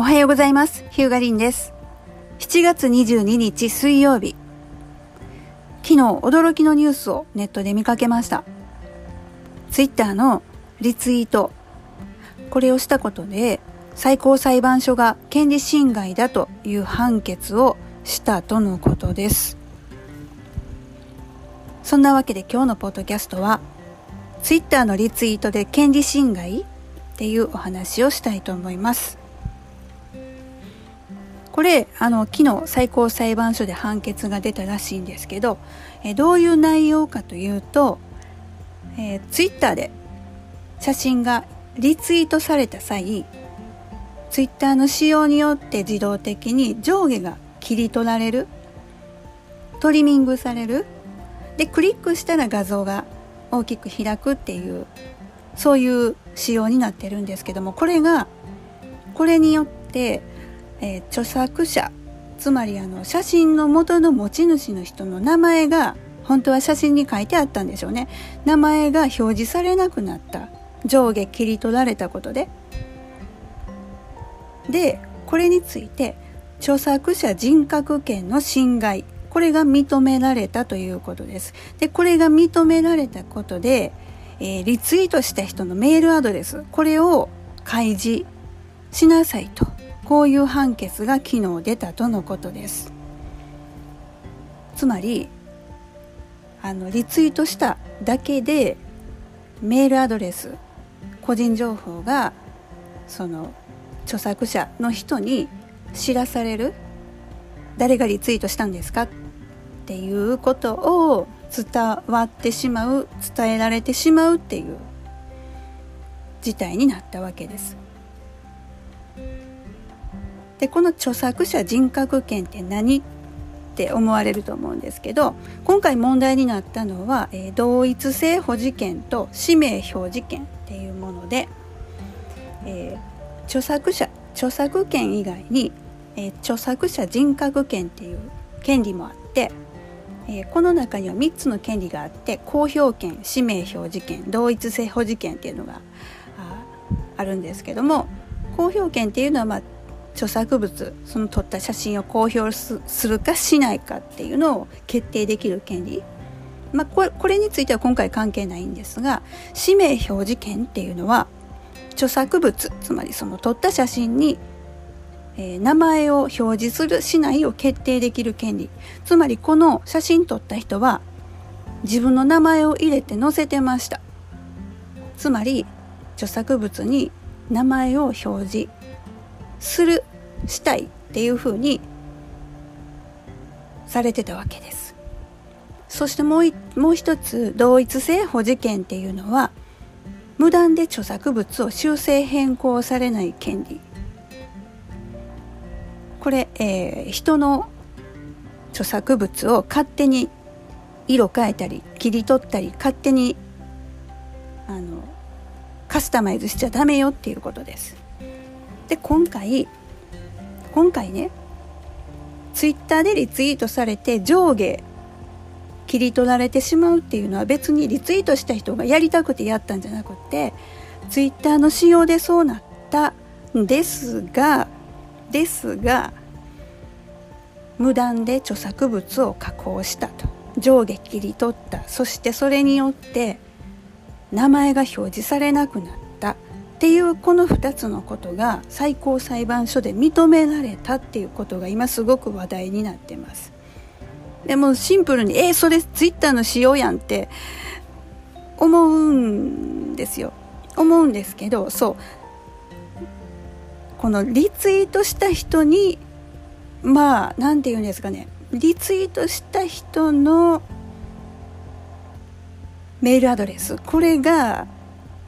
おはようございます。ヒューガリンです。7月22日水曜日。昨日驚きのニュースをネットで見かけました。ツイッターのリツイート。これをしたことで最高裁判所が権利侵害だという判決をしたとのことです。そんなわけで今日のポッドキャストはツイッターのリツイートで権利侵害っていうお話をしたいと思います。これあの昨日最高裁判所で判決が出たらしいんですけどえどういう内容かというと、えー、ツイッターで写真がリツイートされた際ツイッターの仕様によって自動的に上下が切り取られるトリミングされる。でクリックしたら画像が大きく開くっていうそういう仕様になってるんですけどもこれがこれによってえー、著作者つまりあの写真の元の持ち主の人の名前が本当は写真に書いてあったんでしょうね。名前が表示されなくなった上下切り取られたことで。でこれについて著作者人格権の侵害。これが認められたということです。でこれが認められたことで、えー、リツイートした人のメールアドレス。これを開示しなさいと。こういう判決が昨日出たとのことですつまりあのリツイートしただけでメールアドレス個人情報がその著作者の人に知らされる誰がリツイートしたんですか？っていうことを伝わってしまう伝えられてしまうっていう事態になったわけです。でこの著作者人格権って何って思われると思うんですけど今回問題になったのは、えー、同一性保持権と氏名表示権っていうもので、えー、著作者著作権以外に、えー、著作者人格権っていう権利もあって、えこの中には3つの権利があって公表権氏名表示権同一性保持権っていうのがあるんですけども公表権っていうのは、まあ、著作物その撮った写真を公表するかしないかっていうのを決定できる権利、まあ、これこれについては今回関係ないんですが氏名表示権っていうのは著作物つまりその撮った写真に、えー、名前を表示するしないを決定できる権利。つまりこの写真撮った人は自分の名前を入れて載せてました。つまり著作物に名前を表示するしたいっていうふうにされてたわけです。そしてもうもう一つ同一性保持権っていうのは無断で著作物を修正変更されない権利。これ、えー、人の著作物を勝手に色変えたり切り取ったり勝手にあのカスタマイズしちゃダメよっていうことです。で今回今回ねツイッターでリツイートされて上下切り取られてしまうっていうのは別にリツイートした人がやりたくてやったんじゃなくってツイッターの仕様でそうなったんですがですが無断で著作物を加工したと。上下切り取った。そしてそれによって名前が表示されなくなった。っていうこの2つのことが最高裁判所で認められたっていうことが今すごく話題になってます。でもシンプルに「えー、それツイッターの仕様やん」って思うんですよ。思うんですけどそうこのリツイートした人にまあ何て言うんですかねリツイートした人のメールアドレスこれが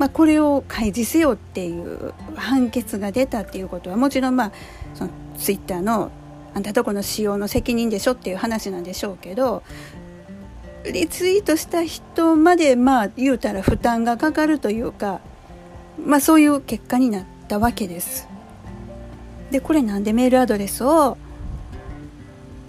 まあ、これを開示せよっていう判決が出たっていうことはもちろんまあそのツイッターのあんたとこの使用の責任でしょっていう話なんでしょうけどリツイートした人までまあ言うたら負担がかかるというかまあそういう結果になったわけです。でこれなんでメールアドレスを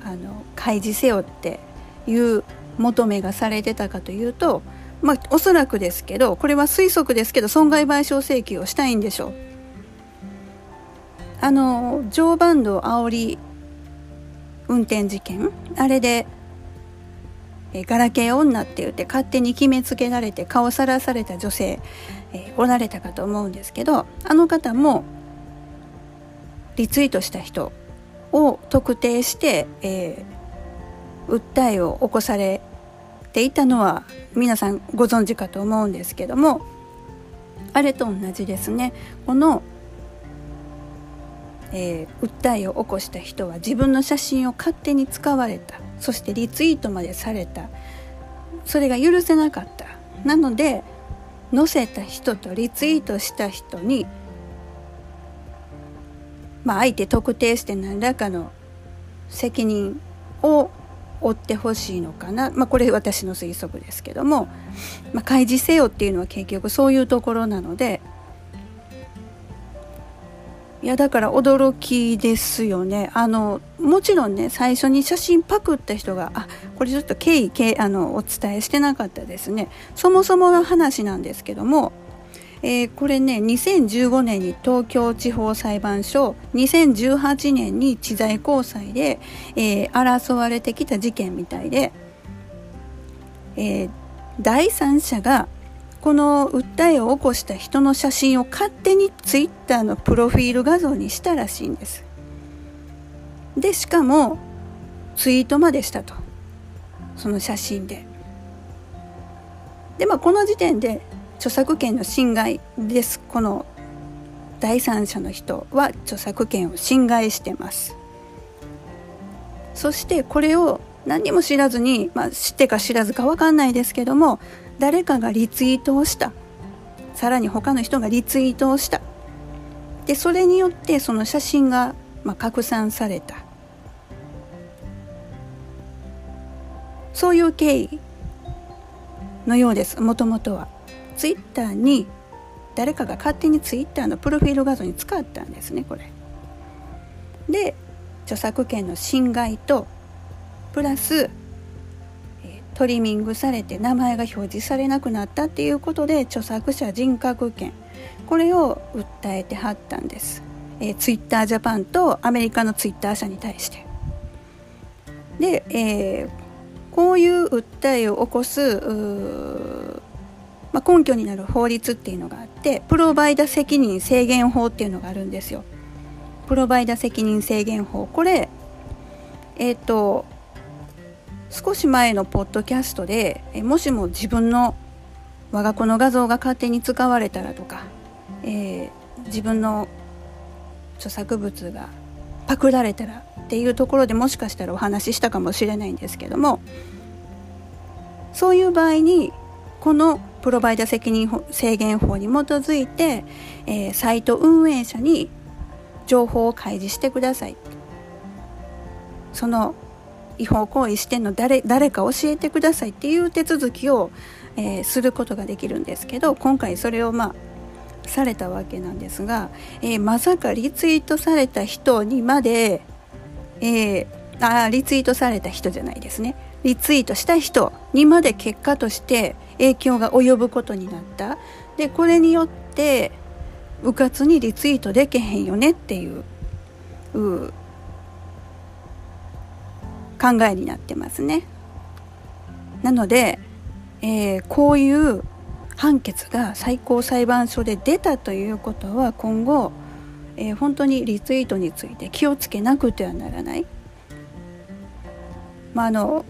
あの開示せよっていう求めがされてたかというとまあ、おそらくですけどこれは推測ですけど損害賠償請求をしたいんでしょう。あの常磐道煽り運転事件あれでえガラケー女って言って勝手に決めつけられて顔さらされた女性、えー、おられたかと思うんですけどあの方もリツイートした人を特定して、えー、訴えを起こされていたのは皆さんご存知かと思うんですけどもあれと同じですね。この、えー、訴えを起こした人は自分の写真を勝手に使われた。そしてリツイートまでされた。それが許せなかった。なので載せた人とリツイートした人にまあ相手特定して何らかの責任を負ってほしいのかな、まあ、これ私の推測ですけども、まあ、開示せよっていうのは結局そういうところなので。いやだから驚きですよね。あのもちろんね最初に写真パクった人があこれちょっと経緯経あのお伝えしてなかったですね。そもそもの話なんですけども、えー、これね2015年に東京地方裁判所2018年に知財高裁で、えー、争われてきた事件みたいで、えー、第三者がこの訴えを起こした人の写真を勝手にツイッターのプロフィール画像にしたらしいんです。でしかもツイートまでしたとその写真で。でまあこの時点で著作権の侵害です。この第三者の人は著作権を侵害してます。そしてこれを何も知らずに、まあ、知ってか知らずか分かんないですけども誰かがリツイートをした。さらに他の人がリツイートをした。でそれによってその写真が、まあ、拡散された。そういう経緯のようです。もともとは。ツイッターに誰かが勝手にツイッターのプロフィール画像に使ったんですねこれ。で著作権の侵害とプラストリミングされて名前が表示されなくなったっていうことで著作者人格権。これを訴えてはったんです、えー、ツイッタージャパンとアメリカのツイッター社に対して。で、えー、こういう訴えを起こすまあ、根拠になる法律っていうのがあってプロバイダ責任制限法っていうのがあるんですよ。プロバイダ責任制限法。これえっ、ー、と少し前のポッドキャストでもしも自分の我が子の画像が勝手に使われたらとか、えー、自分の著作物がパクられたらっていうところでもしかしたらお話ししたかもしれないんですけどもそういう場合にこのプロバイダ責任制限法に基づいて、えー、サイト運営者に情報を開示してください。その違法行為してんの誰誰か教えてくださいっていう手続きを、えー、することができるんですけど今回それをまあされたわけなんですが、えー、まさかリツイートされた人にまで、えー、あリツイートされた人じゃないですね。リツイートした人にまで結果として影響が及ぶことになったでこれによってうかつにリツイートできへんよねっていう考えになってますね。なので、えー、こういう判決が最高裁判所で出たということは今後、えー、本当にリツイートについて気をつけなくてはならない。まあ、あの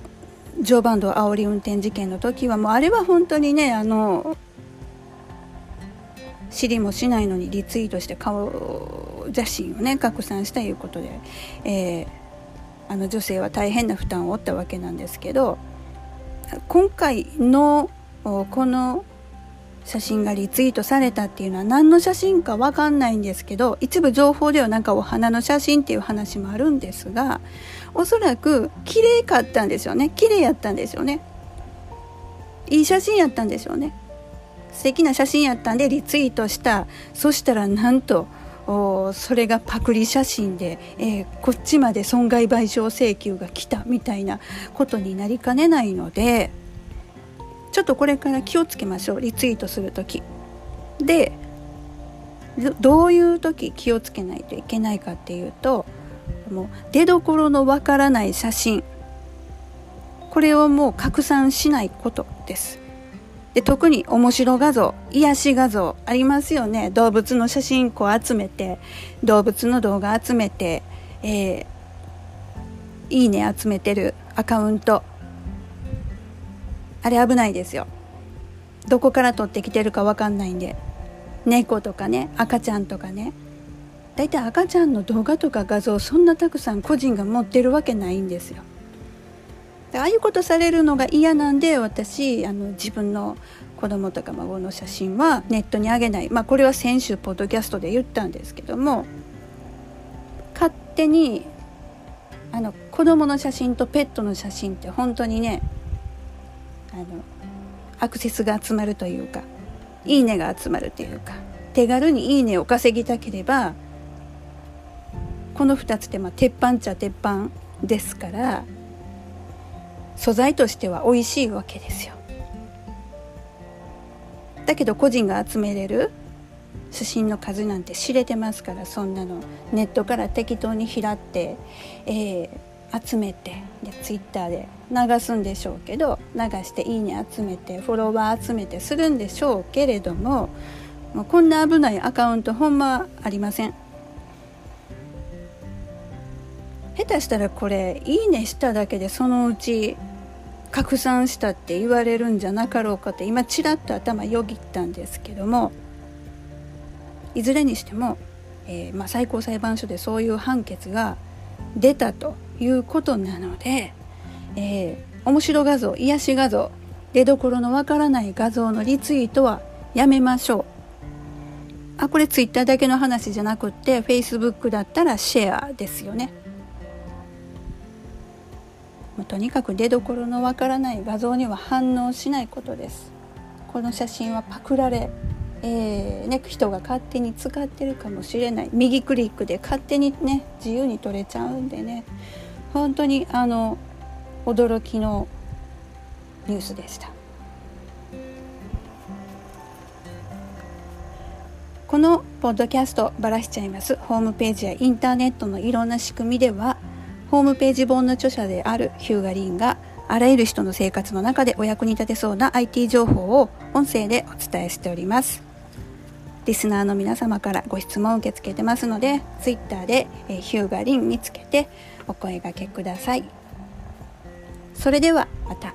常磐道煽り運転事件の時はもうあれは本当にねあの知りもしないのにリツイートして顔写真をね拡散したいうことで、えーあの女性は大変な負担を負ったわけなんですけど今回のこの写真がリツイートされたっていうのは何の写真か分かんないんですけど一部情報ではなんかお花の写真っていう話もあるんですがおそらく綺麗かったんですよね。綺麗やったんですよね。いい写真やったんですよね。素敵な写真やったんでリツイートした。そしたらなんとそれがパクリ写真で、えー、こっちまで損害賠償請求が来たみたいなことになりかねないのでちょっとこれから気をつけましょう。リツイートする時。でどういう時気をつけないといけないかっていうともう出どころのわからない写真。これをもう拡散しないことです。で特に面白画像癒し画像ありますよね。動物の写真こう集めて動物の動画集めて、えー、いいね集めてるアカウント。あれ危ないですよ。どこから撮ってきてるか分かんないんで。猫とかね赤ちゃんとかね。だいたい赤ちゃんの動画とか画像そんなたくさん個人が持ってるわけないんですよ。ああいうことされるのが嫌なんで私あの自分の子供とか孫の写真はネットに上げない。まあこれは先週ポッドキャストで言ったんですけども勝手にあの子供の写真とペットの写真って本当にねあのアクセスが集まるというかいいねが集まるというか手軽にいいねを稼ぎたければこの2つってまあ鉄板っちゃ鉄板ですから素材としては美味しいわけですよだけど個人が集めれる写真の数なんて知れてますからそんなのネットから適当に拾って、えー、集めてでツイッターで流すんでしょうけど流して「いいね」集めてフォロワー集めてするんでしょうけれどももうこんな危ないアカウントほんまありません。下手したらこれ「いいね」しただけでそのうち拡散したって言われるんじゃなかろうかって今ちらっと頭よぎったんですけどもいずれにしても、えー、まあ、最高裁判所でそういう判決が出たということなので、えー、面白画像癒し画像出どころのわからない画像のリツイートはやめましょう。あこれツイッターだけの話じゃなくってフェイスブックだったらシェアですよね。もうとにかく出どころのわからない画像には反応しないことです。この写真はパクられ、えーね、人が勝手に使ってるかもしれない。右クリックで勝手にね自由に撮れちゃうんでね。本当にあの驚きのニュースでした。このポッドキャストばらしちゃいます。ホームページやインターネットのいろんな仕組みではホームページ本の著者であるヒューガリンがあらゆる人の生活の中でお役に立てそうな IT 情報を音声でお伝えしております。リスナーの皆様からご質問を受け付けてますので、Twitter で、えヒューガリン見つけてお声がけください。それではまた。